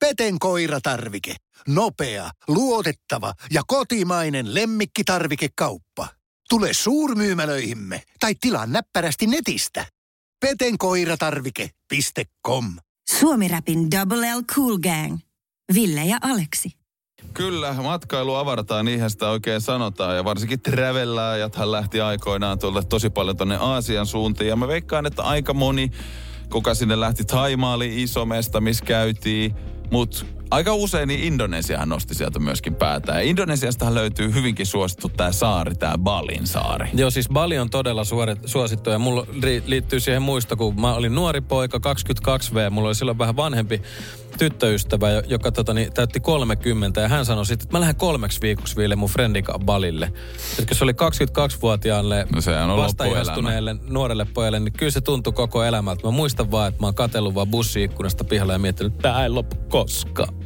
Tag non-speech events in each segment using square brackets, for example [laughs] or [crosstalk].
Peten koiratarvike. Nopea, luotettava ja kotimainen lemmikkitarvikekauppa. Tule suurmyymälöihimme tai tilaa näppärästi netistä. petenkoiratarvike.com Suomi-räpin Double L Cool Gang. Ville ja Aleksi. Kyllä, matkailu avarataan, niinhän sitä oikein sanotaan. Ja varsinkin travellaajathan lähti aikoinaan tuolle tosi paljon tonne Aasian suuntiin. Ja mä veikkaan, että aika moni, kuka sinne lähti Taimaali iso mesta, missä käytiin. Mutta aika usein niin Indonesiahan nosti sieltä myöskin päätä. Ja Indonesiastahan löytyy hyvinkin suosittu tämä saari, tämä Balin saari. Joo, siis Bali on todella suori, suosittu ja mulla ri, liittyy siihen muisto, kun mä olin nuori poika, 22V, mulla oli silloin vähän vanhempi tyttöystävä, joka tota, niin, täytti 30 ja hän sanoi sitten, että mä lähden kolmeksi viikoksi vielä mun friendikaan Balille. Eli se oli 22-vuotiaalle No vastaihastuneelle nuorelle pojalle, niin kyllä se tuntui koko elämältä. Mä muistan vaan, että mä oon katsellut vaan bussiikkunasta pihalla ja miettinyt, että tää ei loppu koskaan.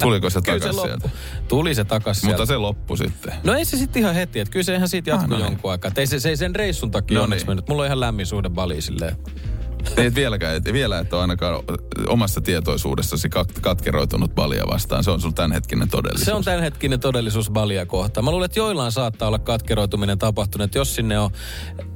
Tuliko se takaisin loppu. sieltä? Tuli se takaisin Mutta sieltä. se loppui sitten. No ei se sitten ihan heti, että kyllä se ihan siitä jatkui Ah, no ei. jonkun aikaa. Et Ei se, se ei sen reissun takia No onneksi niin. mennyt. Mulla on ihan lämmin suhde Baliin silleen. Ei et vieläkään, et, vielä et ole ainakaan omassa tietoisuudessasi kat, katkeroitunut balia vastaan. Se on sun tämänhetkinen todellisuus. Se on tämänhetkinen todellisuus Balia kohtaan. Mä luulen, että joillain saattaa olla katkeroituminen tapahtunut. Jos sinne on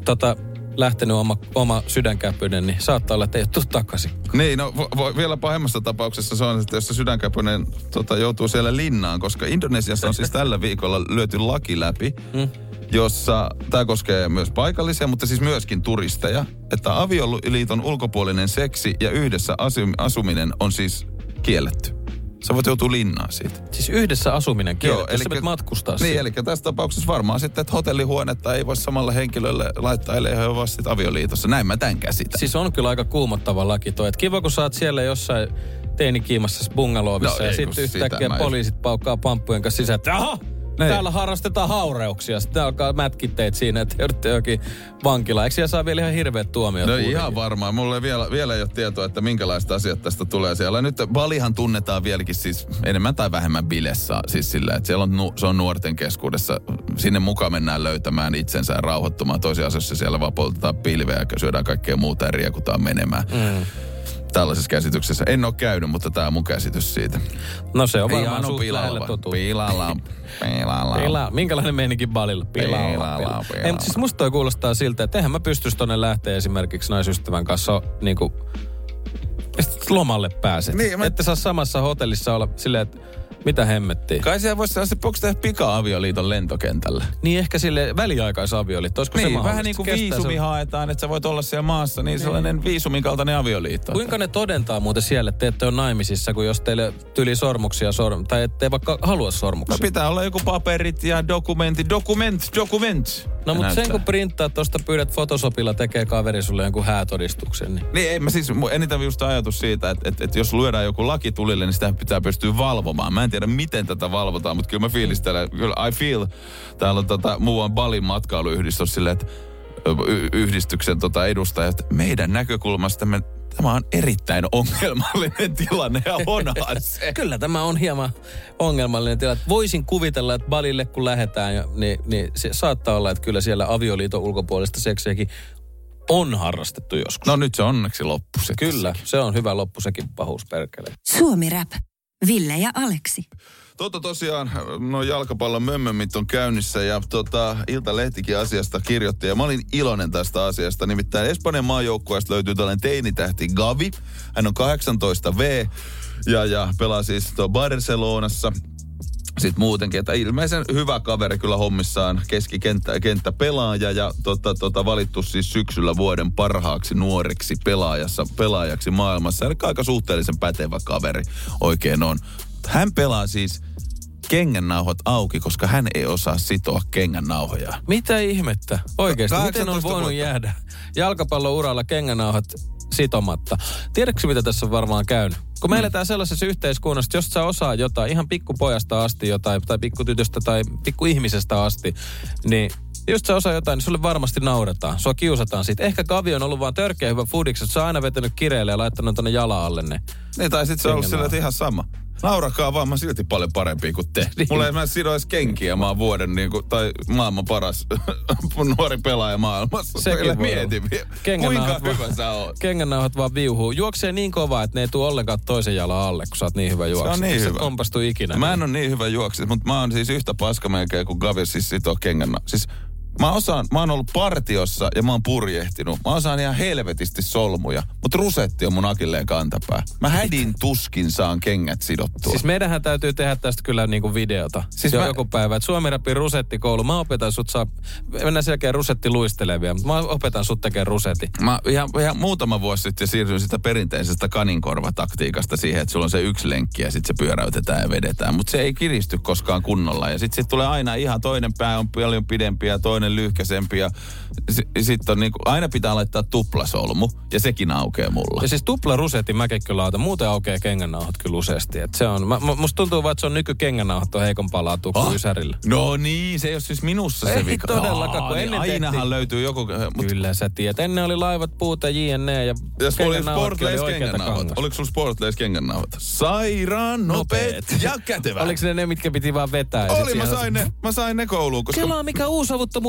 tota, lähtenyt oma, oma sydänkäpyinen, niin saattaa olla, että ei ole tullut takaisin. Niin, no vo, vo, vielä pahemmassa tapauksessa se on, että jos se sydänkäpönen tota, joutuu siellä linnaan, koska Indonesiassa on siis [laughs] tällä viikolla lyöty laki läpi, Mm. jossa tämä koskee myös paikallisia, mutta siis myöskin turisteja, että avioliiton ulkopuolinen seksi ja yhdessä asu- asuminen on siis kielletty. Sä voit joutua linnaan siitä. Siis yhdessä asuminen kielletty, voit matkustaa Niin, siellä. eli tässä tapauksessa varmaan sitten, että hotellihuonetta ei voi samalle henkilölle laittaa, ellei he ole sitten avioliitossa. Näin mä tämän käsitän. Siis on kyllä aika kuumottava laki toi. Et kiva, kun sä oot siellä jossain teinikiimassa bungalovissa No ja sitten yhtäkkiä mä just- poliisit paukkaa pamppujen kanssa sisään, että Niin. täällä harrastetaan haureuksia. Sitten alkaa mätkitteet siinä, että joudutte jokin vankila. Eikö siellä saa vielä ihan hirveät tuomiot? No kuitenkin? ihan varmaan. Mulla ei vielä, vielä ei ole tietoa, että minkälaista asiat tästä tulee siellä. Nyt Balihan tunnetaan vieläkin siis enemmän tai vähemmän bilessä. Siis sillä, että siellä on, nu, se on nuorten keskuudessa. Sinne mukaan mennään löytämään itsensä ja rauhoittumaan. Tosiasiassa siellä vaan poltetaan pilveä ja syödään kaikkea muuta ja riekutaan menemään. Mm. Tällaisessa käsityksessä. En ole käynyt, mutta tämä on mun käsitys siitä. No se on Ei varmaan suht lähellä totuutta. Pilalla. Pilalla. Pila, minkälainen meininki balilla? Pilalla. Pilalla, pilalla. pilalla. Ei, mutta siis musta kuulostaa siltä, että eihän mä pystyisi tonne lähteä esimerkiksi naisystävän kanssa niin kuin, lomalle pääset. Niin, mä- Ette saa samassa hotellissa olla silleen, että mitä hemmettiin. Kai siellä voisi saada, voiko tehdä pika-avioliiton lentokentällä? Niin ehkä sille väliaikaisavioliitto, olisiko se Niin, mahdollista? vähän niin kuin Kestää viisumi se- haetaan, että sä voit olla siellä maassa, niin sellainen viisumin kaltainen avioliitto. Kuinka ne todentaa muuten siellä, että te ette ole naimisissa, kun jos teille tyli sormuksia, sorm- tai ettei vaikka halua No sormuksia? pitää olla joku paperit ja dokumentti, dokument, dokument. No mutta sen kun printtaa tuosta pyydät Photoshopilla tekee kaveri sulle jonkun häätodistuksen, niin Niin ei, mä siis eniten just ajatus siitä, että, että, että jos lyödään joku laki tulille, niin sitä pitää pystyä valvomaan. Mä en tiedä, miten tätä valvotaan, mutta kyllä mä fiilistelen, kyllä I feel, täällä on tota, muuan Balin matkailuyhdistys silleen, että y- yhdistyksen tota edustajat, meidän näkökulmasta me, tämä on erittäin ongelmallinen tilanne ja onhan se. [laughs] Kyllä tämä on hieman ongelmallinen tilanne. Voisin kuvitella, että Balille kun lähdetään, niin, niin se saattaa olla, että kyllä siellä avioliiton ulkopuolista seksiäkin on harrastettu joskus. No nyt se onneksi loppu sitten. Kyllä, se on hyvä loppu sekin pahuus perkele. Suomi Rap. Ville ja Aleksi. Tota tosiaan, no jalkapallon mömmömit on käynnissä ja tota, Iltalehtikin asiasta kirjoitti ja mä olin iloinen tästä asiasta. Nimittäin Espanjan maajoukkueesta löytyy tällainen teinitähti Gavi. Hän on 18V ja, ja pelaa siis Barcelonassa. Sitten muutenkin, että ilmeisen hyvä kaveri kyllä hommissaan keskikenttä kenttä pelaaja ja tota, tota, valittu siis syksyllä vuoden parhaaksi nuoreksi pelaajassa, pelaajaksi maailmassa. Eli aika suhteellisen pätevä kaveri oikein on. Hän pelaa siis kengännauhat auki, koska hän ei osaa sitoa kengännauhoja. Mitä ihmettä? Oikeasti, miten on 18 voinut vuotta. jäädä jalkapallouralla kengänauhat sitomatta? Tiedätkö mitä tässä on varmaan käynyt? Kun me eletään sellaisessa yhteiskunnassa, että jos sä osaa jotain, ihan pikkupojasta asti jotain, tai pikkutytöstä tai pikkuihmisestä asti, niin just sä osaa jotain, niin sulle varmasti nauretaan. Sua kiusataan siitä. Ehkä Kavi on ollut vaan törkeä hyvä foodiksi, että sä oon aina vetänyt kireille ja laittanut tonne jala alle ne. Niin, tai sitten se on ollut sillä, että ihan sama. Naurakaa vaan, mä silti paljon parempi kuin te. Niin. Mulla ei mä sidois kenkiä, mä oon vuoden niin kuin, tai maailman paras [laughs] nuori pelaaja maailmassa. Sekin mieti, kuinka Kengännauhat hyvä vaan- sä oot. Kengännauhat vaan viuhuu. Juoksee niin kovaa, että ne ei tule ollenkaan toisen jalan alle, kun sä oot niin hyvä juoksija. niin Se hyvä. kompastu ikinä. Mä en ole niin hyvä juoksija, mutta mä oon siis yhtä paska melkein kuin Gavi siis sitoo kengän. Siis mä osaan, mä oon ollut partiossa ja mä oon purjehtinut. Mä osaan ihan helvetisti solmuja, mutta rusetti on mun akilleen kantapää. Mä hädin tuskin saan kengät sidottua. Siis meidänhän täytyy tehdä tästä kyllä niinku videota. Siis mä- joku päivä, että Suomi Rapin rusettikoulu. Mä opetan sut saa, mennään sen jälkeen rusetti luistelevia, mutta mä opetan sut tekemään rusetti. Mä ihan, ihan muutama vuosi sitten siirryin sitä perinteisestä kaninkorvataktiikasta siihen, että sulla on se yksi lenkki ja sitten se pyöräytetään ja vedetään. Mutta se ei kiristy koskaan kunnolla. Ja sitten sit tulee aina ihan toinen pää on paljon pidempi ja toinen lyhkäsempi. Ja sitten on niinku, aina pitää laittaa tuplasolmu ja sekin aukeaa mulla. Ja siis tupla rusetti mäkin kyllä otan. Muuten aukeaa kengännauhat kyllä useasti. Et se on, mä, musta tuntuu vaan, että se on nykykengännauhat on heikompaa laatua kuin Ah. Ysärillä. No niin, se ei ole siis minussa se Ei vika. todellakaan, kun niin ennen ainahan tehtiin- löytyy joku... Mut, Kyllä sä tiedät. Ennen oli laivat, puuta, jne. Ja ja sulla oli sportlace kengännauhat. Oliko sulla sportlace kengännauhat? Sairaan nopeet ja kätevät. Oliko ne ne, mitkä piti vaan vetää? Oli, mä sain, ne, mä sain ne kouluun, koska... Kelaa mikä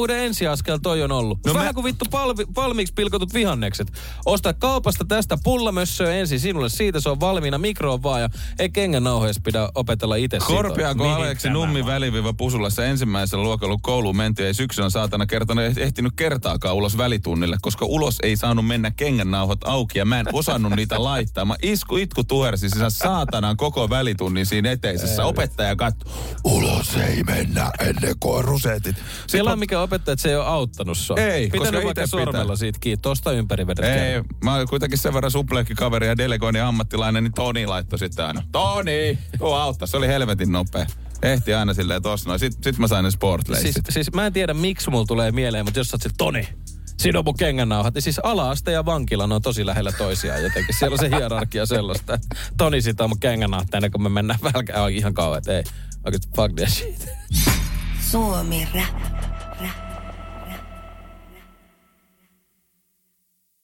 uusavuttomuuden ensiaskel toi on ollut. No Vähän mä- kuin vittu palvi, valmiiksi pilkotut vihannekset. Osta kaupasta tästä pullamössöä ensin sinulle. Siitä se on valmiina mikroon vaan ja ei kengän nauhoissa pidä opetella itse. Korpiako Aleksi Nummi väliviiva Pusulassa ensimmäisellä luokalla kouluun mentiin. Ei syksynä saatana kertana ehtinyt kertaakaan ulos välitunnille, koska ulos ei saanut mennä kengännauhat auki ja mä en osannut niitä laittaa. Mä isku, itku tuhersi sisään saatanan koko välitunnin siinä eteisessä. Opettaja katsoi, ulos ei mennä ennen kuin on rusetit. Sitten Siellä mä- mikä opettaa, että se ei ole auttanut sua. Ei, Pitänyt koska vaikka sormella pitää. siitä kiinni. Tosta ympäri vedät Ei, mä oon kuitenkin sen verran supleekkikaveri ja delegoinnin ammattilainen, niin Toni laittoi sitten aina. Toni, tuu auttaa. Se oli helvetin nopea. Ehti aina silleen tossa noin. Sitten sit mä sain ne sportleissit. Siis, siis mä en tiedä miksi mulla tulee mieleen, mutta jos sä oot Toni, siinä on mun kengännauhat. Niin siis ala-aste ja vankila, ne on tosi lähellä toisiaan jotenkin. Siellä on se hierarkia sellaista. [laughs] Toni sitä on mun kengännauhat ennen kuin me mennään [laughs] välkään. Ihan kauan, että ei. Oikeesti fuck that shit. Suomi Rap.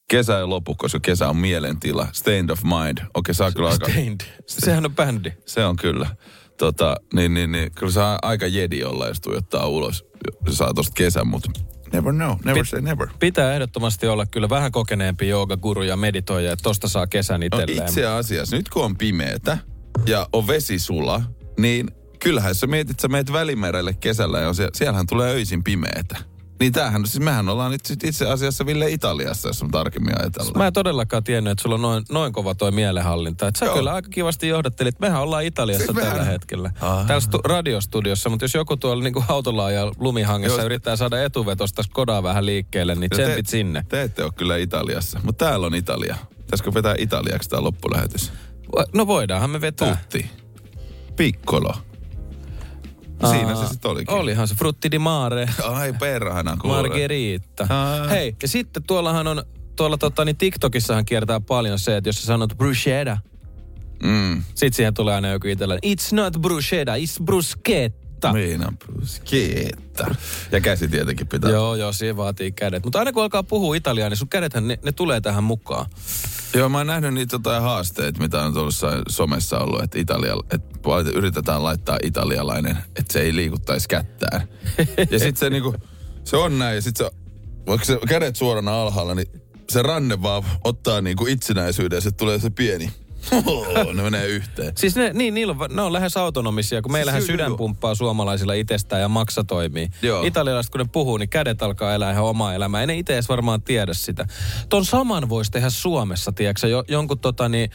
Kesä ei lopu, koska kesä on mielentila. Stained of mind. Okei, saa kyllä aika... Stained. Sehän on bändi. Se on kyllä. Tota, niin, niin, niin. Kyllä saa aika jedi olla, jos tuijottaa ulos. Se saa tosta kesän, mutta never know. Never Pit- say never. Pitää ehdottomasti olla kyllä vähän kokeneempi joogaguru ja meditoija, että tosta saa kesän No itselleen. itse asiassa, nyt kun on pimeetä ja on vesisula, niin kyllähän jos sä mietit, sä meet Välimerelle kesällä ja sie- siellähän tulee öisin pimeetä. Niin tämähän, siis mehän ollaan nyt sit itse asiassa Ville Italiassa, jos on tarkemmin ajatella. Mä en todellakaan tiennyt, että sulla on noin, noin kova toi mielenhallinta. Että sä Joo. kyllä aika kivasti johdattelit. Mehän ollaan Italiassa Siis mehän- tällä hetkellä. Aha. Täällä stu- radiostudiossa, mutta jos joku tuolla niin autolla ja lumihangessa Joo. yrittää saada etuvetosta Skodaa vähän liikkeelle, niin tsempit sinne. Te ette ole kyllä Italiassa, mutta täällä on Italia. Pitäisikö vetää Italiaksi tämä loppulähetys? No voidaanhan me vetää. Tutti. Piccolo. Siinä se sitten olikin. Olihan se Frutti di Mare, Ai perhana kuule. Margherita. Aa. Hei, ja sitten tuollahan on, tuolla tota, niin TikTokissahan kiertää paljon se, että jos sä sanot bruschetta, Mm. sit siihen tulee aina joku itselleen, it's not bruschetta, it's bruschetta. Niin on bruschetta. Ja käsi tietenkin pitää. Joo, joo, siihen vaatii kädet. Mutta aina kun alkaa puhua italiaa, niin sun kädethän, ne, ne tulee tähän mukaan. Joo, mä oon nähnyt niitä jotain haasteita, mitä on tuossa somessa ollut, että, Italia, että yritetään laittaa italialainen, että se ei liikuttaisi kättään. ja sitten se niinku, se on näin, ja sitten se, vaikka se kädet suorana alhaalla, niin se ranne vaan ottaa niinku itsenäisyyden, ja se tulee se pieni. Ne menee yhteen. Siis ne, niin, niillä on, ne on lähes autonomisia, kun meillähän Siis sydän pumppaa suomalaisilla itsestään ja maksa toimii. Joo. Italialaiset, kun ne puhuu, niin kädet alkaa elää ihan omaa elämää. Ei ne itse edes varmaan tiedä sitä. Ton saman voisi tehdä Suomessa, tiedätkö, jo, jonkun tota, niin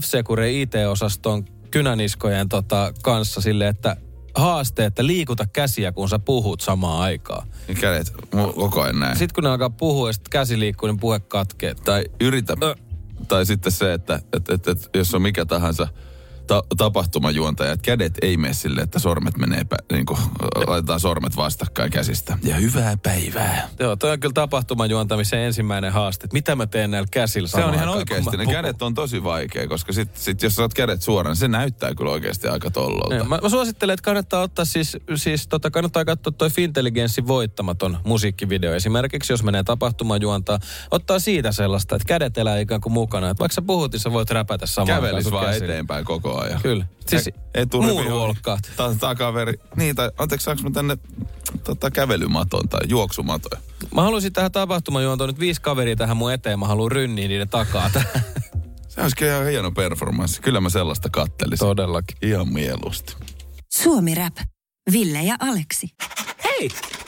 F-Secure IT-osaston kynäniskojen tota, kanssa sille, että haaste, että liikuta käsiä, kun sä puhut samaan aikaan. Niin kädet koko ajan näin. Sitten kun ne alkaa puhua ja sitten käsi liikkuu, niin puhe katkee. tai yritä. Ö. Tai sitten se, että et, et, et, jos on mikä tahansa ta- tapahtumajuontaja, että kädet ei mene sille, että sormet menee, pä- niin kuin, laitetaan sormet vastakkain käsistä. Ja hyvää päivää. Joo, toi on kyllä tapahtumajuontamisen ensimmäinen haaste. että Mitä mä teen näillä käsillä Se on ihan oikeasti. Ne kädet on tosi vaikea, koska sit, sit jos sä oot kädet suoraan, se näyttää kyllä oikeasti aika tollolta. Joo, Mä, mä suosittelen, että kannattaa ottaa siis, siis tota, kannattaa katsoa toi Fintelligenssin voittamaton musiikkivideo esimerkiksi, jos menee tapahtumajuontaa. Ottaa siitä sellaista, että kädet elää ikään kuin mukana. Että vaikka sä puhut, niin sä voit räpätä samaan Kävelis vaan käsillä. eteenpäin koko katoaa. Ja Kyllä. Siis moonwalkkaat. Ta- takaveri. Niin, tai anteeksi, saanko mä tänne tota, kävelymaton tai juoksumatoja? Mä haluaisin tähän tapahtumajuontoon nyt viisi kaveria tähän mun eteen. Mä haluan rynniä niiden takaa tähän. [laughs] Se olisi kyllä ihan hieno performanssi. Kyllä mä sellaista kattelisin. Todellakin. Ihan mieluusti. Suomi Rap. Ville ja Aleksi. Hei!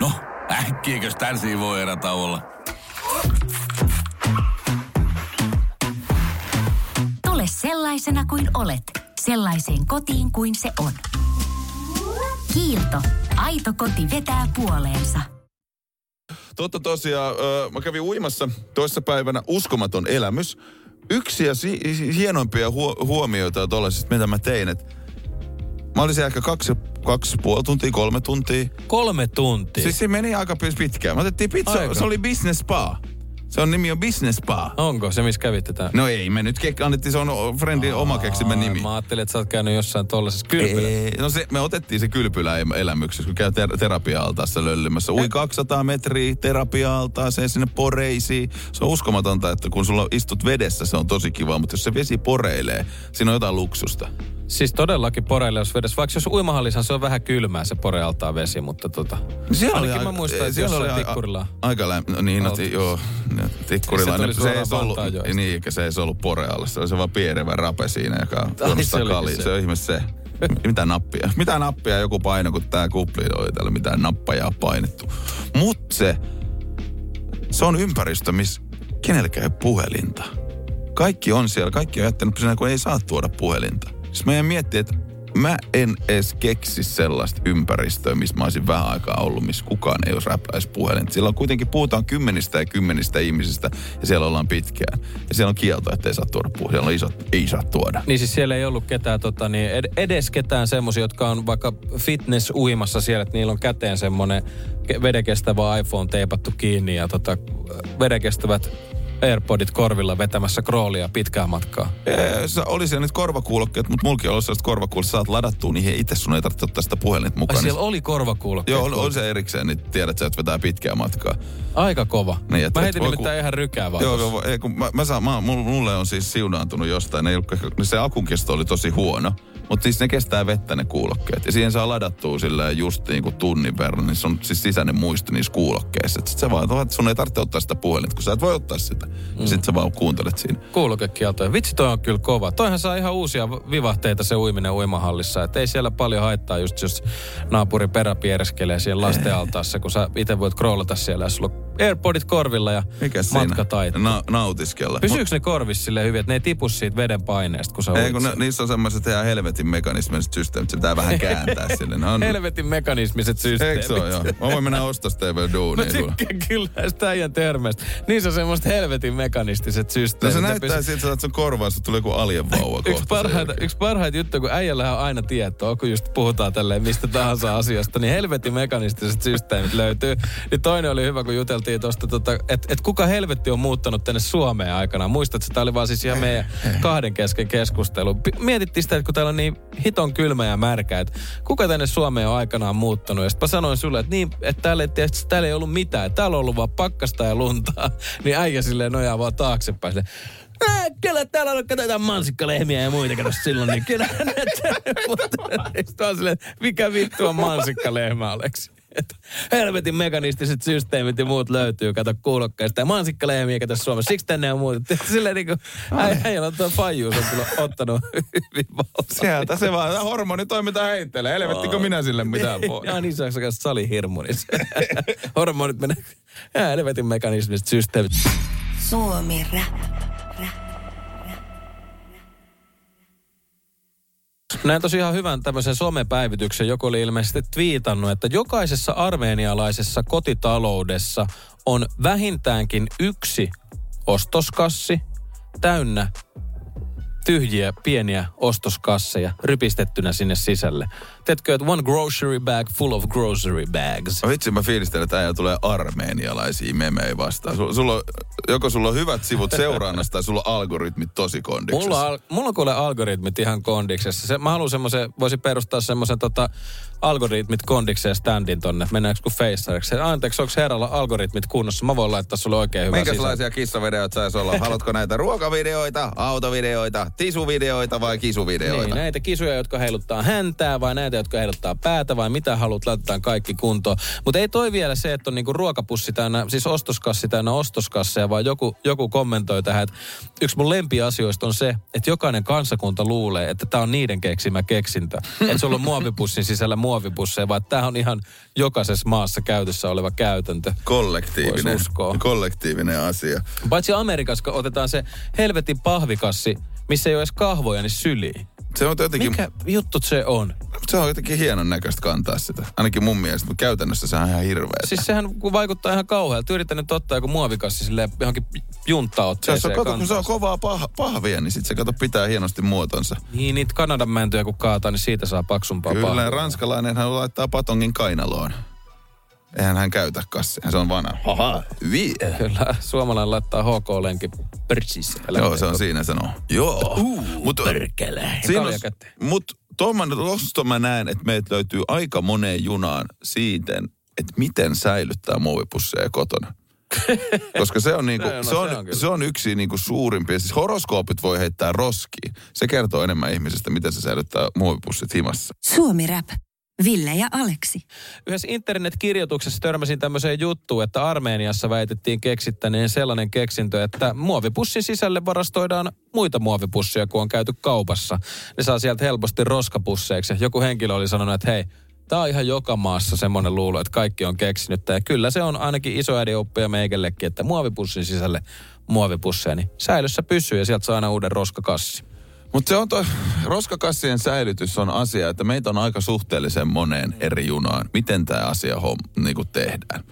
No, äkkiäkös tän voi erätä olla? Tule sellaisena kuin olet, sellaiseen kotiin kuin se on. Kiilto. Aito koti vetää puoleensa. Totta tosiaan, ö, mä kävin uimassa toissa päivänä uskomaton elämys. Yksi ja si- hienoimpia huo- huomioita tuollaisesta, mitä mä tein, että mä olisin ehkä kaksi, kaksi puoli tuntia, kolme tuntia. Kolme tuntia. Siis se meni aika pitkään. Me otettiin pizza, Aika. se oli business spa. Se on nimi on business spa. Onko se, missä kävitte tää? No ei, me nyt kek- annettiin, se on friendin oma keksimä nimi. Mä ajattelin, että sä oot käynyt jossain tollasessa kylpylässä. Ei, no se, me otettiin se kylpylä elämyksessä, kun käy ter- terapia-altaassa löllymässä. Ui 200 metriä terapia-altaaseen sinne poreisiin. Se on uskomatonta, että kun sulla istut vedessä, se on tosi kiva, mutta jos se vesi poreilee, siinä on jotain luksusta. Siis todellakin poreille jos vedessä. Vaikka jos uimahallissa se on vähän kylmää se porealtaan vesi, mutta tota... Siellä Ainakin mä muistan, että jossain tikkurilla. a- aika lämmin. No niin, no, joo. no, Tikkurilla. Se ne- se, ei ollut, niin, se ei ollut porealla. Se oli se vaan pierevä rape siinä, joka Ai, juonut se se. On ihme se. Mitä nappia? Mitä nappia joku paino, kun tää kupli oli täällä mitään nappajaa painettu. Mut se, se on ympäristö, missä kenelläkään ei puhelinta. Kaikki on siellä, kaikki on jättänyt kun ei saa tuoda puhelinta. Siis meidän miettiä, että mä en edes keksi sellaista ympäristöä, missä mä olisin vähän aikaa ollut, missä kukaan ei olisi räpläisi puhelinta. Siellä on kuitenkin, puhutaan kymmenistä ja kymmenistä ihmisistä, ja siellä ollaan pitkään. Ja siellä on kielto, että ei saa tuoda puhelinta. Siellä on isot, ei saa tuoda. Niin siis siellä ei ollut ketään, tota, niin ed- edes ketään semmoisia, jotka on vaikka fitness uimassa siellä, että niillä on käteen semmoinen ke- vedenkestävä iPhone teipattu kiinni ja tota, vedenkestävät Airpodit korvilla vetämässä kroolia pitkää matkaa. Ee, Se oli siellä nyt korvakuulokkeet, mutta mulki on sellaiset korvakuulokkeet, saat ladattua niihin itse, sun ei tarvitse ottaa sitä puhelinta Ai mukaan. siellä oli korvakuulokkeet. Joo, on, on se erikseen, niin tiedät sä, että vetää pitkää matkaa. Aika kova. Niin, et- mä heitin voi nimittäin ku- ihan rykää vaan. Joo, joo, ei, kun mä, mä saan, mä, mulle- on siis siunaantunut jostain. Ne, ei ollut- se akun kesto oli tosi huono. Mutta siis ne kestää vettä ne kuulokkeet. Ja siihen saa ladattua sillä just niin kuin tunnin verran. Niin se on siis sisäinen muisto niissä kuulokkeissa. Et sit sä vaan, että sun ei tarvitse ottaa sitä puhelinta, kun sä et voi ottaa sitä. Mm. Ja sit sä vaan kuuntelet siinä. Kuulokekieltoja. Vitsi toi on kyllä kova. Toihan saa ihan uusia vivahteita se uiminen uimahallissa. Et ei siellä paljon haittaa just jos naapuri perä piereskelee siellä lastenaltaassa, [laughs] kun sä itse voit kroolata siellä ja sulla Airpodit korvilla ja Mikä matka taittuu. Na, nautiskella. Pysyykö ne korvissa silleen hyvin, että ne ei tipu siitä veden paineesta, kun sä Ei, kun ne, niissä on semmoiset ihan helvetin mekanismiset systeemit, se pitää vähän [laughs] kääntää sille. Ne on, Helvetin mekanismiset systeemit. Eikö se ole, joo? Mä voin mennä sitä Mä duunia. sulle. tykkään kyllä näistä äijän termeistä. Niissä on semmoiset helvetin mekanistiset No systeemit. se Ne näyttää pysyy- siltä, että sun korvaassa tulee joku alien vauva Yksi kohta. parhaita, yksi parhaita juttuja, kun äijällä on aina tietoa, kun just puhutaan tälleen mistä tahansa asiasta, niin helvetin mekanistiset systeemit löytyy. Niin toinen oli hyvä, kun juteltiin tuosta, tota, että et kuka helvetti on muuttanut tänne Suomeen aikana. Muistatko, että tämä oli vaan siis ihan meidän kahden kesken keskustelu. Mietittiin sitä, että kun täällä on niin hiton kylmä ja märkä, että kuka tänne Suomeen on aikanaan muuttanut. Ja sitten sanoin sulle, että niin, että täällä ei, tietysti, täällä ei ollut mitään. Täällä on ollut vaan pakkasta ja luntaa. [laughs] Niin äijä silleen nojaa vaan taaksepäin. Silleen, Äh, kyllä täällä on, katsotaan mansikkalehmiä ja muita, kato silloin, niin kyllä [laughs] Sitten on silleen, mikä vittu on mansikkalehmä, Aleksi? Että helvetin mekanistiset systeemit ja muut löytyy, kato kuulokkeista. Ja mansikkalehmiä, kato Suomessa. Siksi tänne on muut. [laughs] Silleen niin kuin, äijällä on tuo fajuus on kyllä ottanut [laughs] hyvin valtaan. Sieltä se vaan, hormonitoiminta heittelee. Helvettikö minä sille mitään voi? Ja niin se on sekä salihirmu, niin se [laughs] hormonit menee. Helvetin mekanismiset systeemit. Suomi Rap. Näin tosiaan hyvän tämmöisen somepäivityksen. Joku oli ilmeisesti twiitannut, että jokaisessa armeenialaisessa kotitaloudessa on vähintäänkin yksi ostoskassi täynnä tyhjiä pieniä ostoskasseja rypistettynä sinne sisälle. Teetkö, että one grocery bag full of grocery bags. No Vitsi, mä fiilistelen, että äijä tulee armeenialaisia memejä vastaan. Sulla, sulla, on- joko sulla on hyvät sivut seurannasta tai sulla on algoritmit tosi kondiksessa. Mulla al- mulla kuule algoritmit ihan kondiksessa. Se, mä haluan semmoisen, voisin perustaa semmoisen tota, algoritmit kondikseen standin tonne. Mennäänkö kuin feissariksi? Anteeksi, onko herralla algoritmit kunnossa? Mä voin laittaa sulle oikein hyvä Minkälaisia kissavideoita saisi olla? Haluatko näitä ruokavideoita, autovideoita, tisuvideoita vai kisuvideoita? Niin, näitä kisuja, jotka heiluttaa häntää vai näitä, jotka heiluttaa päätä vai mitä haluat, laitetaan kaikki kuntoon. Mutta ei toi vielä se, että on niinku ruokapussi täynnä, siis ostoskassi täynnä ostoskasseja, vaan joku, joku kommentoi tähän, että yksi mun lempiasioista on se, että jokainen kansakunta luulee, että tämä on niiden keksimä keksintö. [laughs] että sulla on muovipussin sisällä muovipusseja, vaan tämä on ihan jokaisessa maassa käytössä oleva käytäntö. Kollektiivinen, kollektiivinen asia. Paitsi Amerikassa, otetaan se helvetin pahvikassi, missä ei ole edes kahvoja, niin syliin. Se on jotenkin, Mikä juttu se on? se on jotenkin hienon näköistä kantaa sitä. Ainakin mun mielestä, mutta käytännössä se on ihan hirveä. Siis sehän vaikuttaa ihan kauhealta. Yritän nyt ottaa joku muovikassi silleen johonkin se, junttaotteeseen. on, kato, kun se on kovaa pah, pahvia, niin sit se kato pitää hienosti muotonsa. Niin, niitä Kanadan mäntyjä kun kaataa, niin siitä saa paksumpaa Kyllä, pahvia. ranskalainen hän laittaa patongin kainaloon. Eihän hän käytä kassia, se on vanha. Haha, vie. Kyllä, suomalainen laittaa HK-lenki persissä. Joo, se on siinä sanoo. Joo. Uh, Mut, Perkele. Siinä on, mut mä näen, että meitä löytyy aika moneen junaan siitä, että miten säilyttää muovipusseja kotona. [laughs] Koska se on, niinku, No, se, se on, on kyllä. se on yksi niinku suurimpia. Siis horoskoopit voi heittää roskiin. Se kertoo enemmän ihmisestä, miten se säilyttää muovipussit himassa. Suomi Rap. Ville ja Aleksi. Yhdessä internetkirjoituksessa törmäsin tämmöiseen juttuun, että Armeeniassa väitettiin keksittäneen sellainen keksintö, että muovipussin sisälle varastoidaan muita muovipusseja, kun on käyty kaupassa. Ne saa sieltä helposti roskapusseiksi. Joku henkilö oli sanonut, että hei, Tämä on ihan joka maassa semmoinen luulo, että kaikki on keksinyt. tämä. Kyllä se on ainakin isoäidin oppia meikellekin, että muovipussin sisälle muovipusseja, niin säilössä pysyy ja sieltä saa aina uuden roskakassi. Mutta se on toi, roskakassien säilytys on asia, että meitä on aika suhteellisen moneen eri junaan. Miten tämä asia hom, niinku tehdään?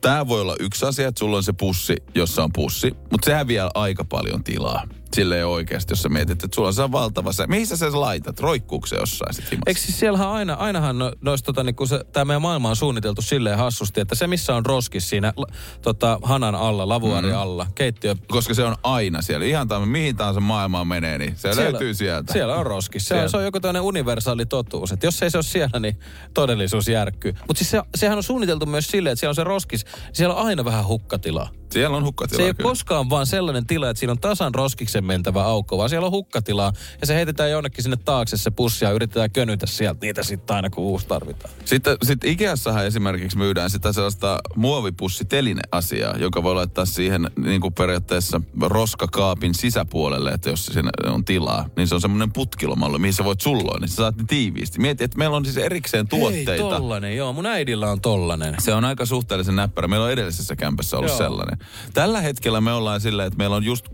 Tämä voi olla yksi asia, että sulla on se pussi, jossa on pussi, mutta sehän vie aika paljon tilaa. Silleen oikeasti, jos sä mietit, että sulla on se valtava se. Mihin sä sen laitat? Roikkuuko se jossain sit himassa? Eikö siis siellähän aina, ainahan no, noista, tota, niin kun se, tämä meidän maailma on suunniteltu silleen hassusti, että se missä on roskis siinä la- tota, hanan alla, lavuari mm. alla, keittiö... Koska se on aina siellä. Ihan tämä, mihin tahansa maailmaan menee, niin se löytyy sieltä. Siellä on roskis. Se, Siellä. on, se on joku tämmöinen universaali totuus, että jos ei se ole siellä, niin todellisuus järkkyy. Mutta siis se, sehän on suunniteltu myös silleen, että siellä on se roskis, siellä on aina vähän hukkatilaa. Siellä on hukkatilaa. Se ei ole kyllä. koskaan vaan sellainen tila, että siinä on tasan roskiksen mentävä aukko, vaan siellä on hukkatilaa ja se heitetään jonnekin sinne taakse se pussi ja yritetään könytä sieltä niitä sitten aina, kun uusi tarvitaan. Sitten sit Ikeassahan esimerkiksi myydään sitä sellaista muovipussiteline-asiaa, joka voi laittaa siihen niin kuin periaatteessa roskakaapin sisäpuolelle, että jos siinä on tilaa, niin se on semmoinen putkilomalli, mihin sä voit sulloa, niin sä saat ne tiiviisti. Mieti, että meillä on siis erikseen tuotteita. Ei tollanen, joo. Mun äidillä on tollanen. Se on aika suhteellisen näppärä. Meillä on edellisessä kämpässä ollut Joo. sellainen. Tällä hetkellä me ollaan silleen, että meillä on just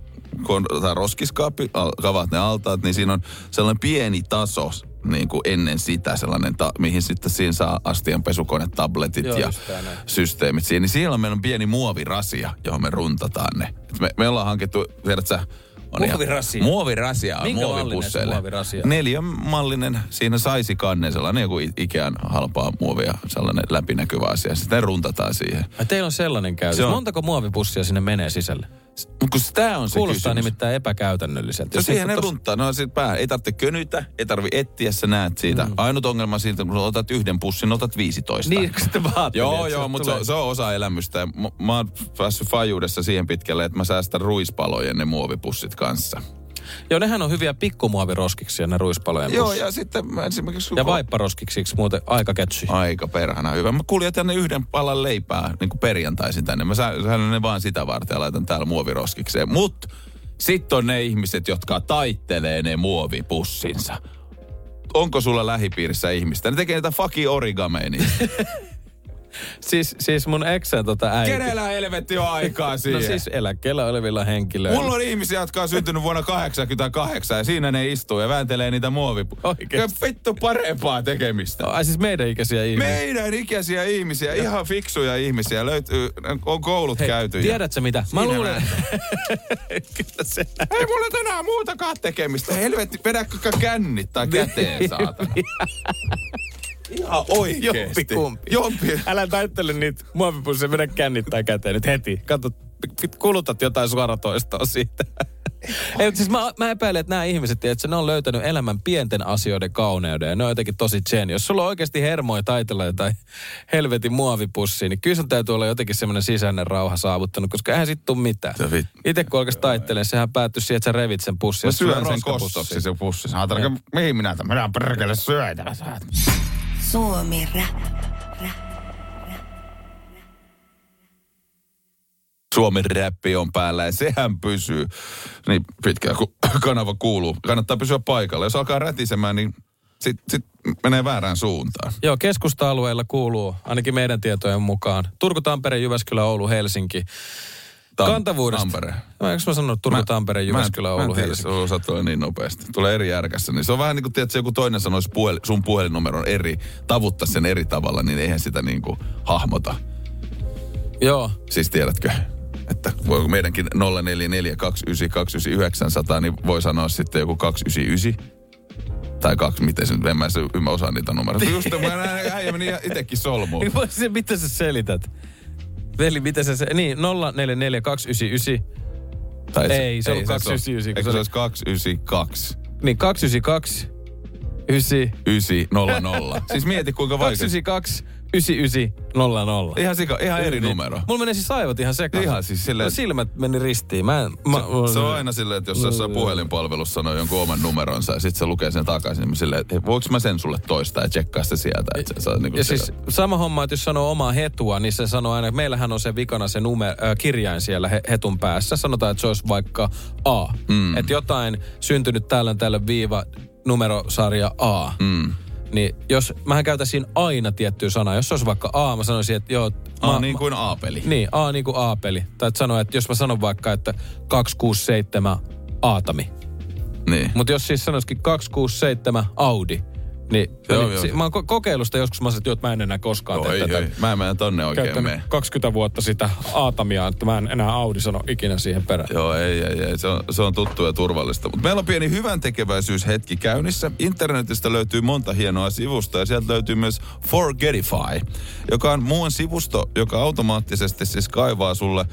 kun on tämä roskiskaappi, kavat ne altaat, niin siinä on sellainen pieni taso niin kuin ennen sitä sellainen, ta- mihin sitten siinä saa astianpesukone, tabletit Joo, ja systeemit siinä. Niin siellä on meillä on pieni muovirasia, johon me runtataan ne. Et Me, me ollaan hankittu, tiedät sä, on ihan- Muovirasia? Muovirasia on Minkä mallinen muovipusseille. muovirasia? Neljänmallinen, siinä saisi kanne, sellainen joku Ikean halpaa muovia, sellainen läpinäkyvä asia. Sitten runtataan siihen. Ai, teillä on sellainen käytös. Se on- Montako muovipussia sinne menee sisälle? Kun tämä on se Kuulostaa kysymys. nimittäin epäkäytännölliseltä. No siihen ne nyt tos- runttaa, no sit pää. Ei tarvitse könytä, ei tarvi etsiä, sä näet siitä. Mm. Ainut ongelma siitä, kun otat yhden pussin, otat 15. Niin, [laughs] kun sitten vaatii, Joo, joo, mutta se, tulee. se on osa elämystä. Mä, mä oon päässyt fajuudessa siihen pitkälle, että mä säästän ruispalojen ne muovipussit kanssa. Joo, nehän on hyviä pikkumuoviroskiksia, ne ruispalojen Joo, ja sitten mä esimerkiksi... Ja vaipparoskiksiksi muuten aika ketsy. Aika perhana hyvä. Mä kuljetan ne yhden palan leipää niin kuin perjantaisin tänne. Mä säännän ne vaan sitä varten ja laitan täällä muoviroskikseen. Mut sitten on ne ihmiset, jotka taittelee ne muovipussinsa. Onko sulla lähipiirissä ihmistä? Ne tekee niitä fucking origameja. [laughs] Siis, siis mun eksän tota äiti. Kenellä helvetti on aikaa [laughs] No siihen? siis eläkkeellä olevilla henkilöillä. Mulla on ihmisiä, jotka on syntynyt vuonna 88 ja siinä ne istuu ja vääntelee niitä muovipu. Oikeesti? Vittu parempaa tekemistä. Ai siis meidän ikäisiä ihmisiä. Meidän ikäisiä ihmisiä, ihan fiksuja ihmisiä, löytyy, on koulut Hei, käyty. ja- tiedätkö mitä? Mä Siinä luulen... [laughs] Kyllä se Ei mulla enää muutakaan tekemistä. Helvetti, vedäkö kännit tai [laughs] käteen, saatana. Ihan oikeesti. Jompikumpi. Jompi. Älä taittele niitä muovipusseja, vedä kännittää käteen nyt heti. Kato, kulutat jotain suoratoistoa siitä. Ei, mutta siis mä, mä epäilen, että nämä ihmiset, että ne on löytänyt elämän pienten asioiden kauneuden ja ne on jotenkin tosi chen. Jos sulla on oikeasti hermoja taitella jotain helvetin muovipussia, niin kyllä sun täytyy olla jotenkin semmoinen sisäinen rauha saavuttanut, koska eihän sit tuu mitään. Itse kun alkaisi taittelemaan, sehän päättyy siihen, että sä revit sen pussin. Mä syön on sen kostoksi se pussi. Saatana, mihin minä tämän? Minä perkele syötä. Suomi Rap. Suomen räppi on päällä ja sehän pysyy niin pitkään kuin [coughs] kanava kuuluu. Kannattaa pysyä paikalla. Jos alkaa rätisemään, niin sit, sit menee väärään suuntaan. Joo, keskusta-alueella kuuluu, ainakin meidän tietojen mukaan, Turku, Tampere, Jyväskylä, Oulu, Helsinki. Tam- Kantavuudesta. Tampere. Mä, eikö mä sanonut Turku, Tampere, Jyväskylä, mä, Oulu, mä en tiedä, Helsinki? se osaa tulla niin nopeasti. Tulee eri järkässä. Niin se on vähän niin kuin, tiedätkö, joku toinen sanoisi puhel, sun puhelinnumeron eri, tavuttaa sen eri tavalla, niin eihän sitä niin kuin hahmota. Joo, Siis tiedätkö, että voiko meidänkin 0442992900, niin voi sanoa sitten joku 299. Tai kaksi, miten se nyt, en mä, se, en mä osaa niitä numeroita. Just mä näin, äijä meni itsekin solmuun. niin se, mitä sä selität? Veli, mitä sä se... Niin, 044299. Tai Ei, se on ei 299, kun Eikö se se oli- olisi 292? Niin, 292, 9, 900. siis mieti kuinka vaikea. 292, 9900. Ihan, sika, ihan eri numero. Mulla meni siis aivot ihan sekaisin. Ihan siis silleen- No, silmät meni ristiin. Mä, en- mä, Se on aina silleen, että jos jossain puhelinpalvelussa sanoo jonkun oman numeronsa ja sitten se lukee sen takaisin, niin silleen, että hei, voinko mä sen sulle toistaa ja tsekkaa sitä sieltä. Että se, saa niinku Ja se, siis sama homma, että jos sanoo omaa hetua, niin se sanoo aina, että meillähän on se vikana se numer, äh, kirjain siellä he, hetun päässä. Sanotaan, että se olisi vaikka A. Mm. Että jotain syntynyt tällöin tällöin viiva numerosarja A. mm. Niin jos, mähän käytäisin aina tiettyä sanaa. Jos se olisi vaikka A, mä sanoisin, että joo... Mä, niin kuin A-peli. Niin, A niin kuin A-peli. Tai että sanoa, että jos mä sanon vaikka, että 267 Aatami. Niin. Mutta jos siis sanoisikin 267 Audi, niin Joo, niin, joo. si- mä oon ko- kokeillusta joskus, mä sanoin, että mä en enää koskaan Joo, tee ei, tätä. ei. Mä en mene tonne oikein mene. 20 vuotta sitä Aatamia, että mä en enää Audi sano ikinä siihen perään. Joo, ei, ei, ei. Se on, se on tuttu ja turvallista. Mutta meillä on pieni hyvän tekeväisyyshetki käynnissä. Internetistä löytyy monta hienoa sivusta ja sieltä löytyy myös Forgetify, joka on muun sivusto, joka automaattisesti siis kaivaa sulle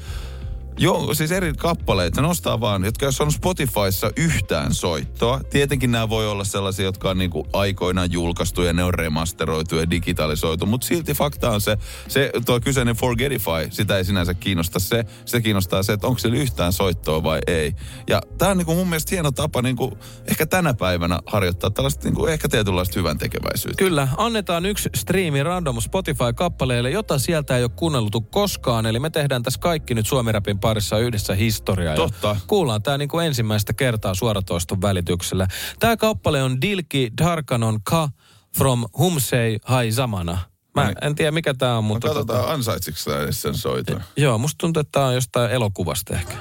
Joo, siis eri kappaleita. Ne nostaa vaan, jotka jos on Spotifyssa yhtään soittoa. Tietenkin nämä voi olla sellaisia, jotka on niinku aikoinaan julkaistu ja ne on remasteroitu ja digitalisoitu. Mutta silti fakta on se, se tuo kyseinen Forgetify, sitä ei sinänsä kiinnosta se. Se kiinnostaa se, että onko sillä yhtään soittoa vai ei. Ja tämä on niinku mun mielestä hieno tapa niinku, ehkä tänä päivänä harjoittaa tällaista niinku, ehkä tietynlaista hyvän tekeväisyyttä. Kyllä, annetaan yksi striimi random Spotify-kappaleelle, jota sieltä ei ole kuunneltu koskaan. Eli me tehdään tässä kaikki nyt Suomi-rapin parissa yhdessä historiaa. Totta. Kuullaan tämä niinku ensimmäistä kertaa suoratoiston välityksellä. Tämä kappale on Dilki Darkanon Ka from Humsei Hai Zamana. Mä en, en tiedä mikä tämä on, no mutta... No katsotaan, tota... ansaitsiko tämä sen soita. E, eh, Joo, musta tuntuu, että tämä on jostain elokuvasta ehkä.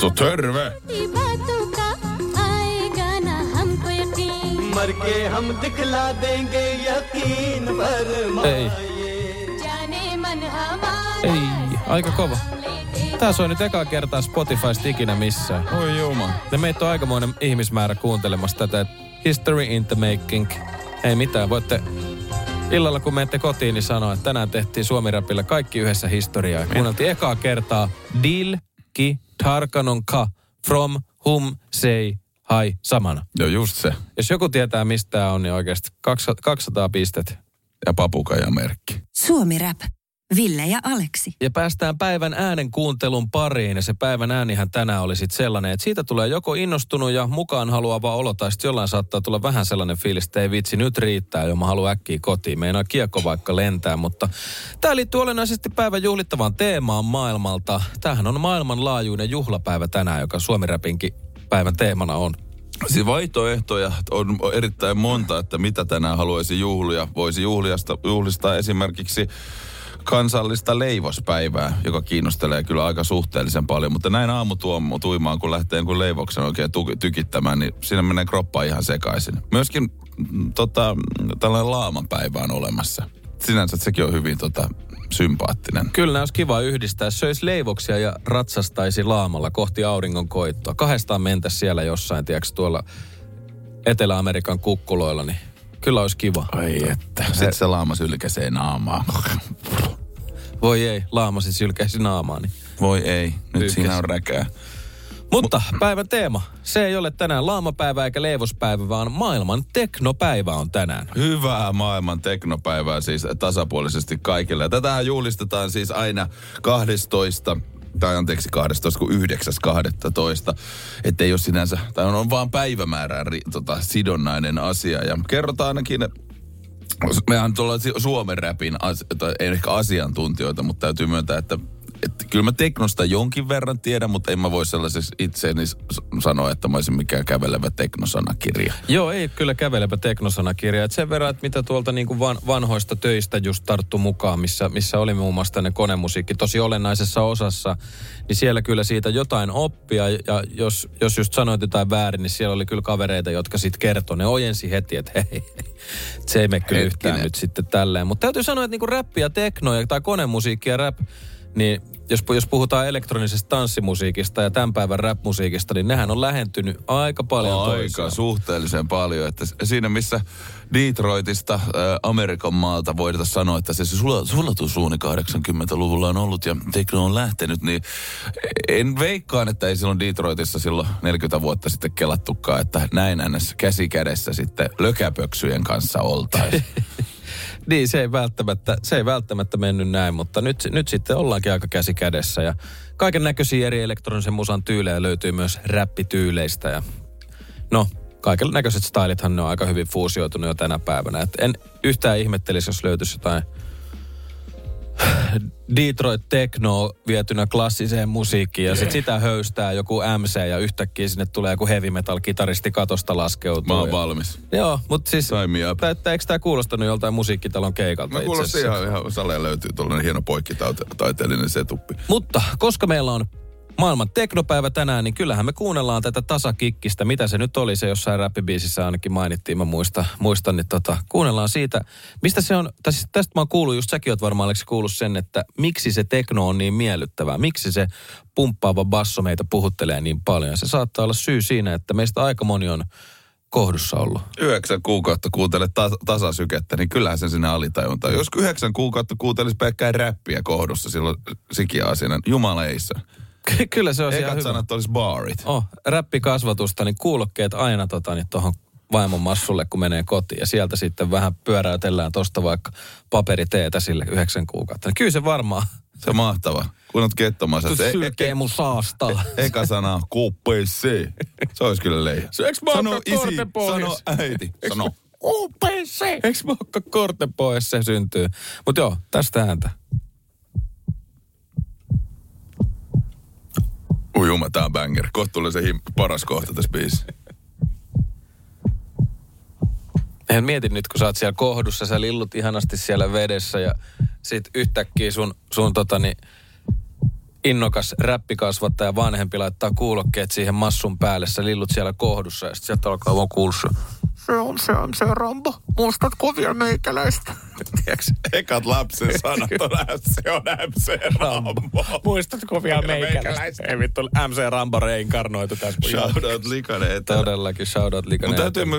Tuo terve! Ei. Ei, aika kova. Tää soi nyt ekaa kertaa Spotifysta ikinä missään. Oi juma. Ja meitä on aikamoinen ihmismäärä kuuntelemassa tätä. History in the making. Ei mitään, voitte illalla kun menette kotiin, niin sanoa, että tänään tehtiin Suomi-rapilla kaikki yhdessä historiaa. Ja Kuunneltiin ekaa kertaa Dil Ki Tarkanon Ka from Hum Say Hai Samana. Joo, just se. Jos joku tietää, mistä tämä on, niin oikeasti 200 pistet. Ja papukaja merkki. Suomi Rap. Ville ja Aleksi. Ja päästään päivän äänen kuuntelun pariin. Ja se päivän äänihän tänään oli sitten sellainen, että siitä tulee joko innostunut ja mukaan haluava olo, tai sitten jollain saattaa tulla vähän sellainen fiilis, että ei vitsi, nyt riittää jo, mä haluan äkkiä kotiin. Meinaa kiekko vaikka lentää, mutta tämä liittyy olennaisesti päivän juhlittavaan teemaan maailmalta. Tämähän on maailmanlaajuinen juhlapäivä tänään, joka Suomi-räpinkin päivän teemana on. Siis vaihtoehtoja on erittäin monta, että mitä tänään haluaisi juhlia. Voisi juhliasta, juhlistaa esimerkiksi kansallista leivospäivää, joka kiinnostelee kyllä aika suhteellisen paljon. Mutta näin aamu tuimaan, kun lähtee kun leivoksen oikein tu- tykittämään, niin siinä menee kroppa ihan sekaisin. Myöskin mm, tota, tällainen laamanpäivä on olemassa. Sinänsä sekin on hyvin tota, sympaattinen. Kyllä olisi kiva yhdistää. Söis leivoksia ja ratsastaisi laamalla kohti auringon koittoa. Kahdestaan mentäisi siellä jossain, tiedätkö, tuolla Etelä-Amerikan kukkuloilla, niin kyllä olisi kiva. Ai että. Sitten se laama sylkäsee naamaa. [laughs] Voi ei, laamasi sylkäisi naamaani. Voi ei, nyt Pyyhkäs. siinä on räkää. Mutta päivän teema, se ei ole tänään laamapäivä eikä leivospäivä, vaan maailman teknopäivä on tänään. Hyvää maailman teknopäivää siis tasapuolisesti kaikille. Ja tätähän juhlistetaan siis aina 12 tai anteeksi 12, kun 9.12. Että ei ole sinänsä, tai on, on vaan päivämäärään ri, tota, sidonnainen asia. Ja kerrotaan ainakin, mehän si- Suomen räpin, tai ei ehkä asiantuntijoita, mutta täytyy myöntää, että että kyllä mä teknosta jonkin verran tiedän, mutta en mä voi sellaisessa itseeni sanoa, että mä olisin mikään kävelevä teknosanakirja. Joo, ei kyllä kävelevä teknosanakirja. Et sen verran, että mitä tuolta niin kuin van, vanhoista töistä just tarttu mukaan, missä, missä oli muun muassa tänne konemusiikki tosi olennaisessa osassa, niin siellä kyllä siitä jotain oppia. Ja jos, jos just sanoit jotain väärin, niin siellä oli kyllä kavereita, jotka sitten kertoi. Ne ojensi heti, että hei, se ei mene kyllä yhtään nyt sitten tälleen. Mutta täytyy sanoa, että niinku räppi ja tekno ja, tai konemusiikki ja rap, niin jos, jos puhutaan elektronisesta tanssimusiikista ja tämän päivän rap-musiikista, niin nehän on lähentynyt aika paljon Aika toisiaan. suhteellisen paljon. Että siinä missä Detroitista, ä, Amerikan maalta voidaan sanoa, että se sula- sulatusuuni 80-luvulla on ollut ja tekno on lähtenyt, niin en veikkaan, että ei silloin Detroitissa silloin 40 vuotta sitten kelattukaan, että näin ns. käsi kädessä sitten lökäpöksyjen kanssa oltaisiin. [laughs] Niin, se ei välttämättä, se ei välttämättä mennyt näin, mutta nyt, nyt sitten ollaankin aika käsi kädessä. Ja kaiken näköisiä eri elektronisen musan tyylejä löytyy myös räppityyleistä. Ja no, kaiken näköiset stylithan ne on aika hyvin fuusioitunut jo tänä päivänä. Et en yhtään ihmettelisi, jos löytyisi jotain Detroit Techno vietynä klassiseen musiikkiin ja sit sitä höystää joku MC ja yhtäkkiä sinne tulee joku heavy metal kitaristi katosta laskeutuu. Mä oon ja- valmis. Joo, mutta siis Sign me up. Täyttä, eikö tämä kuulostanut joltain musiikkitalon keikalta Mä kuulostin ihan, ihan saleen löytyy tuollainen hieno poikkitaiteellinen setuppi. Mutta koska meillä on maailman teknopäivä tänään, niin kyllähän me kuunnellaan tätä tasakikkistä. Mitä se nyt oli, se jossain räppibiisissä ainakin mainittiin, mä muista, muistan, niin tota, kuunnellaan siitä. Mistä se on, tai siis tästä mä oon kuullut, just säkin oot varmaan Aleksi kuullut sen, että miksi se tekno on niin miellyttävää. Miksi se pumppaava basso meitä puhuttelee niin paljon. Se saattaa olla syy siinä, että meistä aika moni on kohdussa ollut. Yhdeksän kuukautta kuuntelet ta- tasasykettä, niin kyllähän se sinne alitajunta. Jos yhdeksän kuukautta kuuntelisi pelkkää räppiä kohdussa silloin sikiaasinen, jumaleissa. Ky- Kyllä se on ihan Ekat hyvä. sanat olisi baarit. Oh, räppikasvatusta, niin kuulokkeet aina tota, niin tuohon vaimon massulle, kun menee kotiin. Ja sieltä sitten vähän pyöräytellään tosta vaikka paperiteetä sille yhdeksän kuukautta. Niin kyllä se varmaan Se on mahtava. Kun olet kettomassa. että e- sylkee mun saastaa. Eka sana KPC. Se olisi kyllä leija. Syöks mä Sano isi, sano äiti, sano UPC. Eikö mä korten pois, se syntyy. Mutta joo, tästä ääntä. Ujuma, tää on banger. Kohta tulee se him- paras kohta tässä biisissä. En mieti nyt, kun sä oot siellä kohdussa, sä lillut ihanasti siellä vedessä ja sit yhtäkkiä sun, sun totani, innokas räppikasvattaja vanhempi laittaa kuulokkeet siihen massun päälle, sä lillut siellä kohdussa ja sit sieltä alkaa vaan kuulua se, se on se on se Rambo, muistatko vielä meikäläistä? [laughs] Tiedätkö? Ekat lapsen sanat on MC on MC Rambo. Muistatko vielä meikäläistä? Ei vittu, MC Rambo reinkarnoitu tässä. Shout out Likanen etelä. Todellakin, shout out Likanen. Mutta täytyy,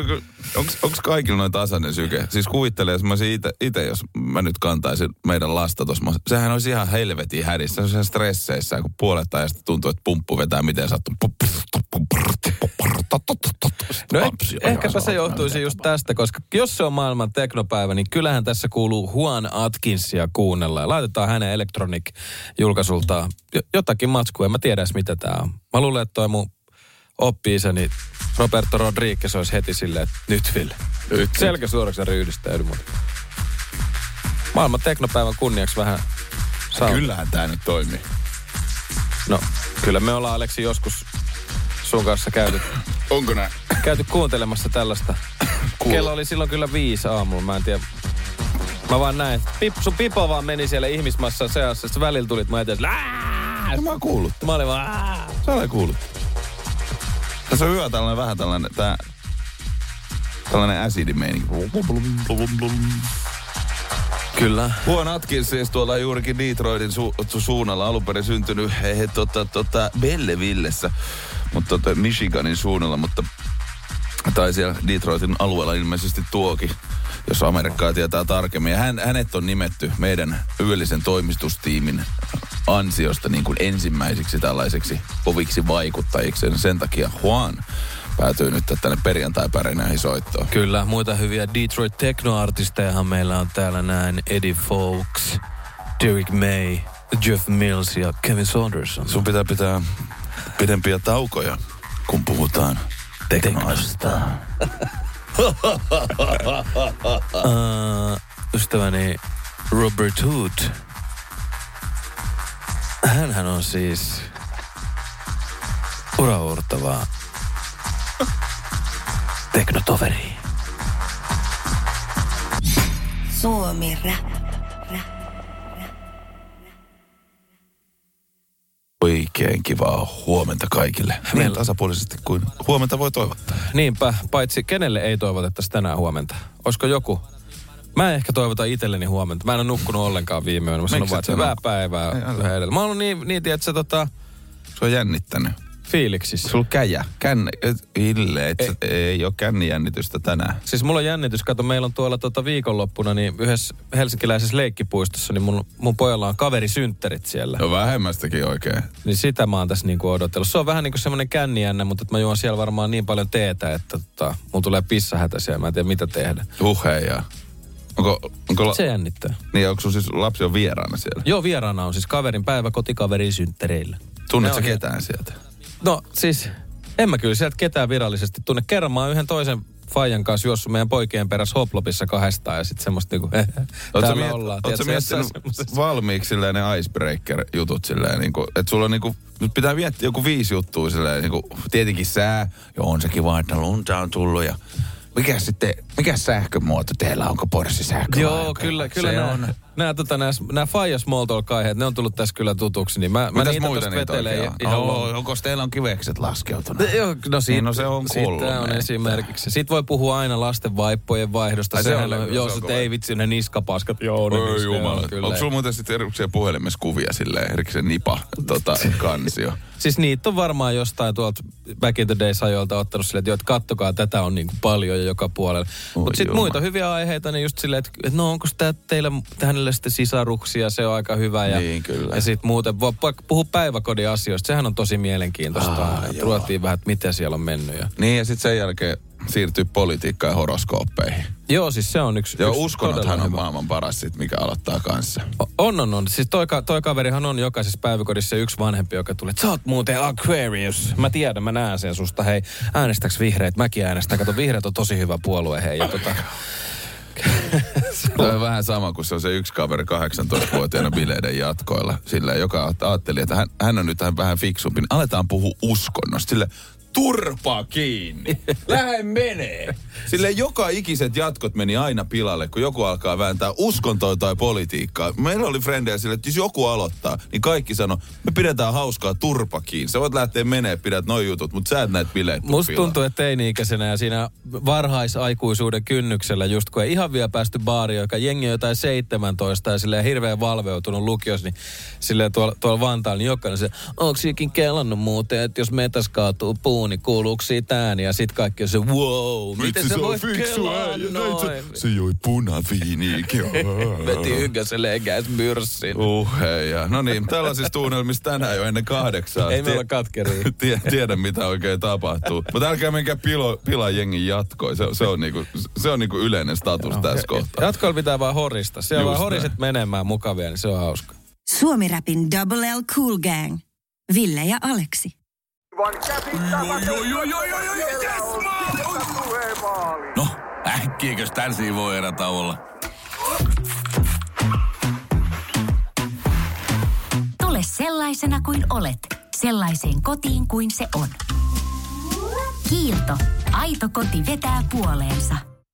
onko kaikilla noin tasainen syke? Siis kuvittele, jos mä olisin itse, jos mä nyt kantaisin meidän lasta tuossa. Sehän olisi ihan helvetin hädissä. Se on ihan stresseissä, kun puolet ajasta tuntuu, että pumppu vetää miten sattuu. No eh- ehkäpä se johtuisi just tästä, koska jos se on maailman teknopäivä, niin kyllähän tässä kuuluu Juan Atkinsia kuunnella. Ja laitetaan hänen Electronic-julkaisultaan jo- jotakin matskua. En mä tiedä edes, mitä tää on. Mä luulen, että toi mun oppi-isäni Roberto Rodriguez olisi heti silleen, että nyt Ville. Nyt selkä suoraksi ryhdistäydy mut. Maailman teknopäivän kunniaksi vähän saa. Kyllähän tää nyt toimii. No, kyllä me ollaan Aleksi joskus sun kanssa käyty Onko näin? käyty kuuntelemassa tällaista. Kello oli silloin kyllä viisi aamulla, mä en tiedä. Mä vaan näin, pip, sun pipo vaan meni siellä ihmismassan seassa, sitten välillä tulit, mä ajattelin, "Ää!" Mä oon kuullut. mä olin vaan! Sä olet kuullut. Tässä on hyvä tällainen vähän tällainen, tää, tällainen äsidimeininki. Kyllä. Juan Atkins siis tuolla juurikin Detroitin su- suunnalla alun perin syntynyt he, he, tota, tota, Bellevillessä, mutta tota, Michiganin suunnalla, mutta tai siellä Detroitin alueella ilmeisesti tuokin, jos Amerikkaa tietää tarkemmin. Ja hän, hänet on nimetty meidän yöllisen toimistustiimin ansiosta niin kuin ensimmäisiksi tällaiseksi koviksi vaikuttajiksi. Ja sen takia Juan päätyy nyt tänne perjantai-pärinäihin soittoon. Kyllä, muita hyviä Detroit techno-artistejahan meillä on täällä näin. Eddie Fowles, Derek May, Jeff Mills ja Kevin Saunderson. Sun pitää pitää pidempiä taukoja, kun puhutaan teknoista. uh, [laughs] ystäväni Robert Hood. Hänhän on siis uraurtava teknotoveri. Suomi Rap. Oikein kivaa huomenta kaikille. Niin Meillä- tasapuolisesti kuin huomenta voi toivottaa. Niinpä, paitsi kenelle ei toivotettaisi tänään huomenta. Olisiko joku? Mä en ehkä toivota itselleni huomenta. Mä en ole nukkunut ollenkaan viime yönä. Mä sanon vaan, et että hyvää päivää Ei. Mä oon niin, niin tiedätkö, tota, Se on jännittänyt. Fiiliksissä. Sulla käjä. Et, Ville, et, ei. ei ole kännijännitystä tänään. Siis mulla on jännitys, kato meillä on tuolla tota viikonloppuna niin yhdessä helsinkiläisessä leikkipuistossa, niin mun, mun pojalla on kaverisynttärit siellä. No vähemmästäkin oikein. Niin sitä mä oon tässä niinku odotellut. Se on vähän niin kuin semmoinen kännijännä, mutta että mä juon siellä varmaan niin paljon teetä, että tota, mulla tulee pissahätä siellä. Mä en tiedä mitä tehdä. Uheja. Onko, onko, la, Se jännittää. niin, onko sun siis lapsi on vieraana siellä? Joo, vieraana on siis kaverin päivä kotikaverin synttäreillä. Tunnetko ketään sieltä? No siis, en mä kyllä sieltä ketään virallisesti tunne. Kerran mä oon yhden toisen Fajan kanssa juossut meidän poikien perässä hoplopissa kahdestaan ja sitten semmoista niinku, [laughs] Oletko täällä miet, ollaan. jossain miettinyt valmiiksi silleen ne icebreaker-jutut silleen, niin kuin, että sulla on niin kuin, nyt pitää miettiä joku viisi juttua silleen, niin kuin, tietenkin sää, joo on se kiva, että lunta on tullut ja mikä sitten, mikä sähkömuoto teillä, onko Porsche sähkö? Joo, kyllä, kyllä se nämä, on. nämä, tota, nämä, nämä Faija small talk aiheet, ne on tullut tässä kyllä tutuksi, niin mä, mä niitä muita niitä oikein on? Oh, onko teillä on kivekset laskeutunut? Joo, no, siitä, Niin, no se on Siitä on esimerkiksi. Sitten voi puhua aina lasten vaippojen vaihdosta. Ai, se on- on, se joo, se kova. ei vitsi, ne niskapaskat. Joo, ne, Oi jumala. on kyllä. Onko sulla muuten sitten erikseen puhelimessa kuvia silleen, erikseen nipa tota, kansio? Siis niitä on varmaan jostain tuolta back in the days ajoilta ottanut silleen, että, kattokaa, tätä on niin kuin paljon jo joka puolella. Mutta sitten muita hyviä aiheita, niin just silleen, että, että no onko tämä teillä hänelle sitten sisaruksia, se on aika hyvä. Ja, Niin, kyllä. Ja sitten muuten, voi vaikka puhua päiväkodin asioista, sehän on tosi mielenkiintoista. Ah, joo. Ruotiin vähän, että miten siellä on mennyt. Ja... Niin ja sitten sen jälkeen siirtyy politiikkaan ja horoskooppeihin. Joo, siis se on yksi Joo, yksi uskonnothan todella on hyvä. maailman paras sit, mikä aloittaa kanssa. On, on, on. Siis toi, toi kaverihan on jokaisessa päiväkodissa yksi vanhempi, joka tulee, että sä oot muuten Aquarius. Mä tiedän, mä näen sen susta. Hei, äänestäks vihreät? Mäkin äänestän. Kato, vihreät on tosi hyvä puolue, hei. Ja tota, [laughs] Tämä on vähän sama kuin se on se yksi kaveri 18-vuotiaana bileiden jatkoilla. Sillä joka ajatteli, että hän, hän on nyt vähän- vähän fiksumpi. Niin aletaan puhua uskonnosta. Sille turpa kiinni. Lähde menee. Sille joka ikiset jatkot meni aina pilalle, kun joku alkaa vääntää uskontoa tai politiikkaa. Meillä oli frendejä sille, että jos joku aloittaa, niin kaikki sanoi, me pidetään hauskaa turpa kiinni. Sä voit lähteä menee, pidät noi jutut, mutta sä et näet bileet musta tuntuu, että teini-ikäisenä ja siinä varhaisaikuisuuden kynnyksellä, just kun ei ihan vielä päästy baariin, joka jengi on jotain 17 ja silleen hirveän valveutunut lukios, niin silleen tuolla, tuolla Vantaalla, niin jokainen se, onko ikin kellannut muuten, että jos metäs kaatuu puu, niin kuuluuko siitä ääni? Ja sit kaikki on se, wow, miten Vitsi, se, on voi kelaa noin? Se, se joi punaviiniikin. Veti ykköselle ekäs myrssin. Uh, hei, ja. No niin, tällaisissa tunnelmissa tänään jo ennen kahdeksaa. Ei me Tie- olla katkeria. [laughs] Tie, tiedä, mitä oikein tapahtuu. Mutta älkää menkää pilo, pilaa jengin jatkoon. Se, se, on niinku, se on niinku yleinen status tässä kohtaa. Jatkoilla pitää vaan horista. Siellä Just vaan horiset näin. menemään mukavia, niin se on hauska. Suomi Rapin Double L Cool Gang. Ville ja Aleksi. No, äkkiäkös tän voi erätä olla? Tule sellaisena kuin olet, sellaiseen kotiin kuin se on. Kiilto. Aito koti vetää puoleensa.